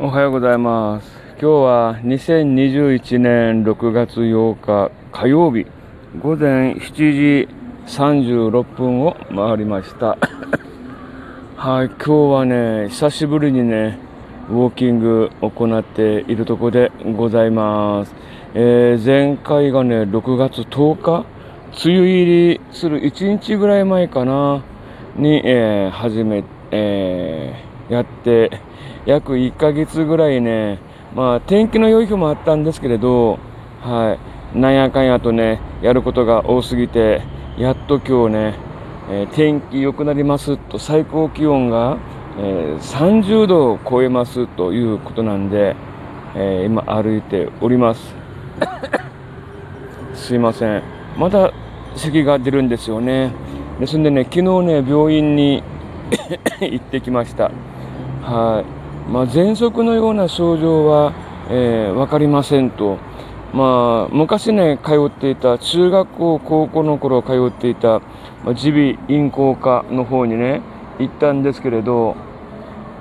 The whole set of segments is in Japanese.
おはようございます。今日は2021年6月8日火曜日午前7時36分を回りました。はい、今日はね、久しぶりにね、ウォーキング行っているとこでございます。えー前回がね、6月10日、梅雨入りする1日ぐらい前かな、に、えー始め、えーやって、約1ヶ月ぐらいね、まあ天気の良い日もあったんですけれど、はい、なんやかんやとね、やることが多すぎて、やっと今日ね、えー天気良くなりますと最高気温が、えー30度を超えますということなんで、えー今歩いております。すいません。また咳が出るんですよね。ですんでね、昨日ね、病院に 行ってきました。はい。まあ、喘息のような症状は、えーわかりませんと。まあ、昔ね、通っていた、中学校、高校の頃通っていた、まあ、耳鼻咽喉科の方にね、行ったんですけれど、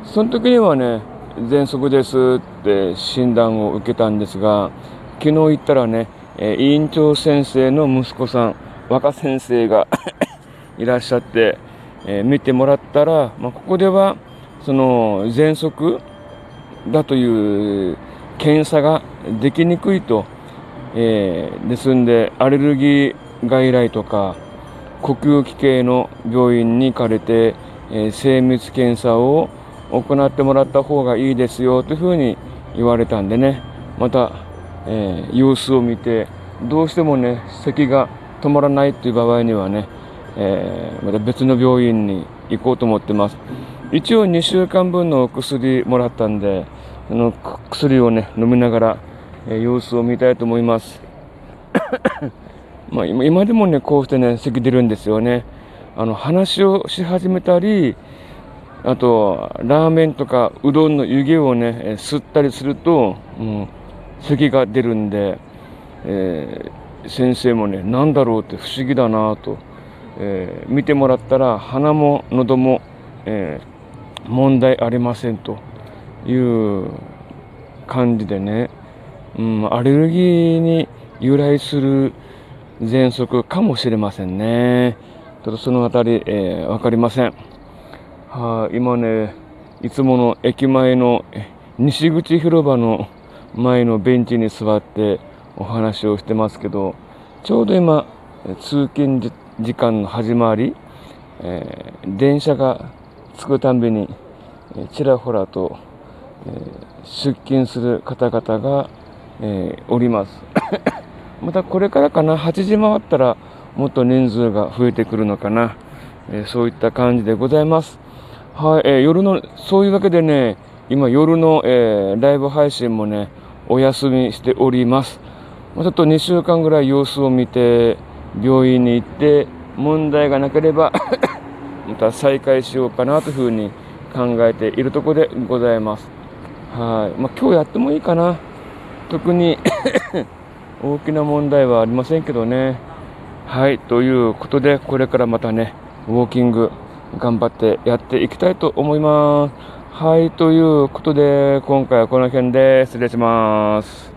その時にはね、喘息ですって診断を受けたんですが、昨日行ったらね、えー院長先生の息子さん、若先生が いらっしゃって、えー見てもらったら、まあ、ここでは、その、喘息だという検査ができにくいと、えーですんで、アレルギー外来とか、呼吸器系の病院に行かれて、えー精密検査を行ってもらった方がいいですよというふうに言われたんでね、また、えー様子を見て、どうしてもね、咳が止まらないという場合にはね、えーまた別の病院に行こうと思ってます。一応2週間分のお薬もらったんで、その薬をね、飲みながら、えー様子を見たいと思います。まあ今でもね、こうしてね、咳出るんですよね。あの、話をし始めたり、あと、ラーメンとかうどんの湯気をね、えー吸ったりすると、うん、咳が出るんで、えー先生もね、なんだろうって不思議だなと、えー見てもらったら、鼻も喉も、えー問題ありませんという感じでね、うん、アレルギーに由来する喘息かもしれませんね。ちょっとそのあたり、えーわかりません。はい、今ね、いつもの駅前の西口広場の前のベンチに座ってお話をしてますけど、ちょうど今、通勤時時間の始まり、えー電車が着くたんびに、えーちらほらと、えー出勤する方々が、えーおります。またこれからかな、8時回ったらもっと人数が増えてくるのかな、えーそういった感じでございます。はい、えー夜の、そういうわけでね、今夜の、えーライブ配信もね、お休みしております。ちょっと2週間ぐらい様子を見て、病院に行って、問題がなければ、また再開しようかなというふうに考えているところでございます。はい。まあ今日やってもいいかな。特に 大きな問題はありませんけどね。はい。ということで、これからまたね、ウォーキング頑張ってやっていきたいと思います。はい。ということで、今回はこの辺で失礼します。